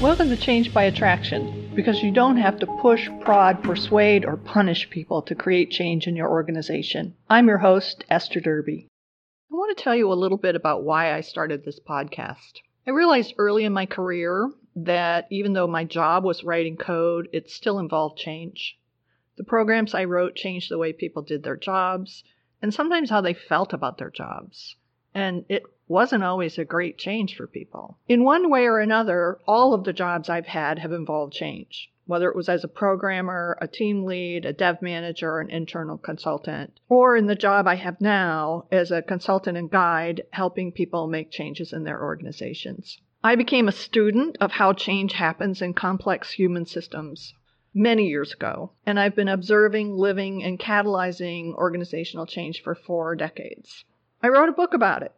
Welcome to Change by Attraction, because you don't have to push, prod, persuade, or punish people to create change in your organization. I'm your host, Esther Derby. I want to tell you a little bit about why I started this podcast. I realized early in my career that even though my job was writing code, it still involved change. The programs I wrote changed the way people did their jobs and sometimes how they felt about their jobs. And it wasn't always a great change for people. In one way or another, all of the jobs I've had have involved change, whether it was as a programmer, a team lead, a dev manager, an internal consultant, or in the job I have now as a consultant and guide helping people make changes in their organizations. I became a student of how change happens in complex human systems many years ago, and I've been observing, living, and catalyzing organizational change for four decades. I wrote a book about it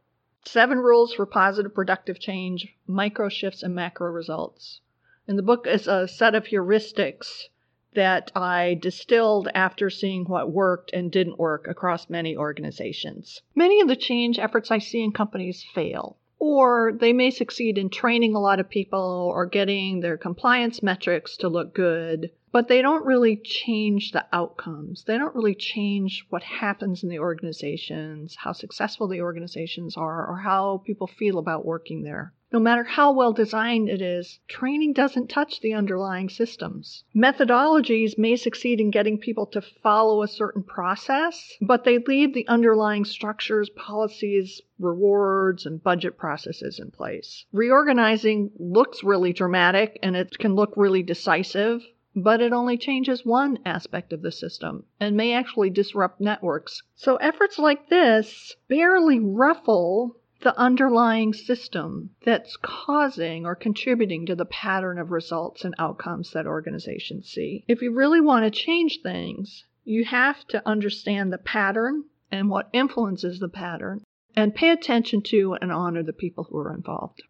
Seven Rules for Positive Productive Change Micro Shifts and Macro Results. And the book is a set of heuristics that I distilled after seeing what worked and didn't work across many organizations. Many of the change efforts I see in companies fail, or they may succeed in training a lot of people or getting their compliance metrics to look good, but they don't really change the outcomes. They don't really change what happens in the organizations, how successful the organizations are, or how people feel about working there. No matter how well designed it is, training doesn't touch the underlying systems. Methodologies may succeed in getting people to follow a certain process, but they leave the underlying structures, policies, rewards, and budget processes in place. Reorganizing looks really dramatic and it can look really decisive, but it only changes one aspect of the system and may actually disrupt networks. So efforts like this barely ruffle the underlying system that's causing or contributing to the pattern of results and outcomes that organizations see. If you really want to change things, you have to understand the pattern and what influences the pattern and pay attention to and honor the people who are involved.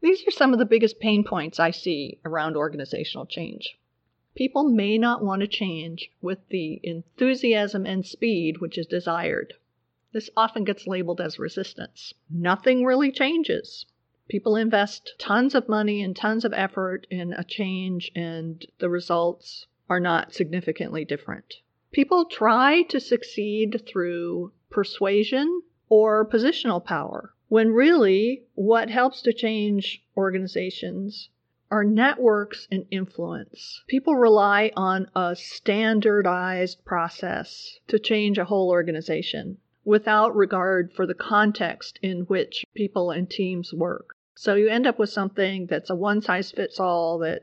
These are some of the biggest pain points I see around organizational change. People may not want to change with the enthusiasm and speed which is desired. This often gets labeled as resistance. Nothing really changes. People invest tons of money and tons of effort in a change, and the results are not significantly different. People try to succeed through persuasion or positional power when really what helps to change organizations are networks and influence. People rely on a standardized process to change a whole organization without regard for the context in which people and teams work. So you end up with something that's a one size fits all that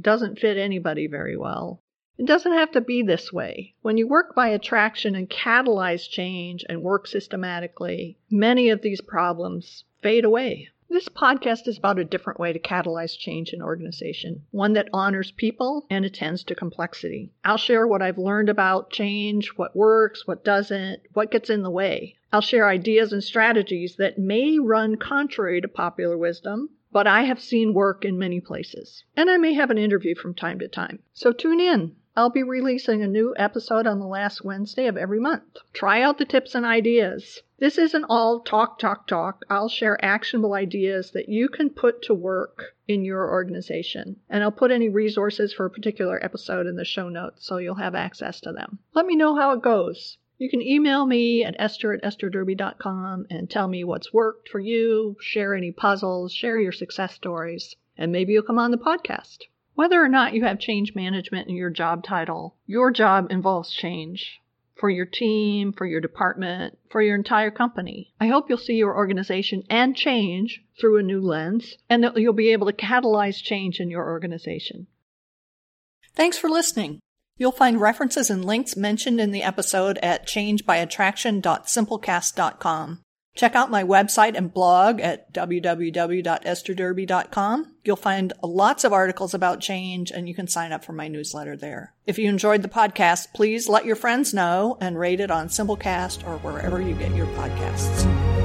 doesn't fit anybody very well. It doesn't have to be this way. When you work by attraction and catalyze change and work systematically, many of these problems fade away. This podcast is about a different way to catalyze change in organization, one that honors people and attends to complexity. I'll share what I've learned about change, what works, what doesn't, what gets in the way. I'll share ideas and strategies that may run contrary to popular wisdom, but I have seen work in many places. And I may have an interview from time to time. So tune in. I'll be releasing a new episode on the last Wednesday of every month. Try out the tips and ideas. This isn't all talk, talk, talk. I'll share actionable ideas that you can put to work in your organization. And I'll put any resources for a particular episode in the show notes so you'll have access to them. Let me know how it goes. You can email me at esther at estherderby.com and tell me what's worked for you, share any puzzles, share your success stories, and maybe you'll come on the podcast. Whether or not you have change management in your job title, your job involves change for your team, for your department, for your entire company. I hope you'll see your organization and change through a new lens and that you'll be able to catalyze change in your organization. Thanks for listening. You'll find references and links mentioned in the episode at changebyattraction.simplecast.com. Check out my website and blog at www.estherderby.com. You'll find lots of articles about change and you can sign up for my newsletter there. If you enjoyed the podcast, please let your friends know and rate it on Simplecast or wherever you get your podcasts.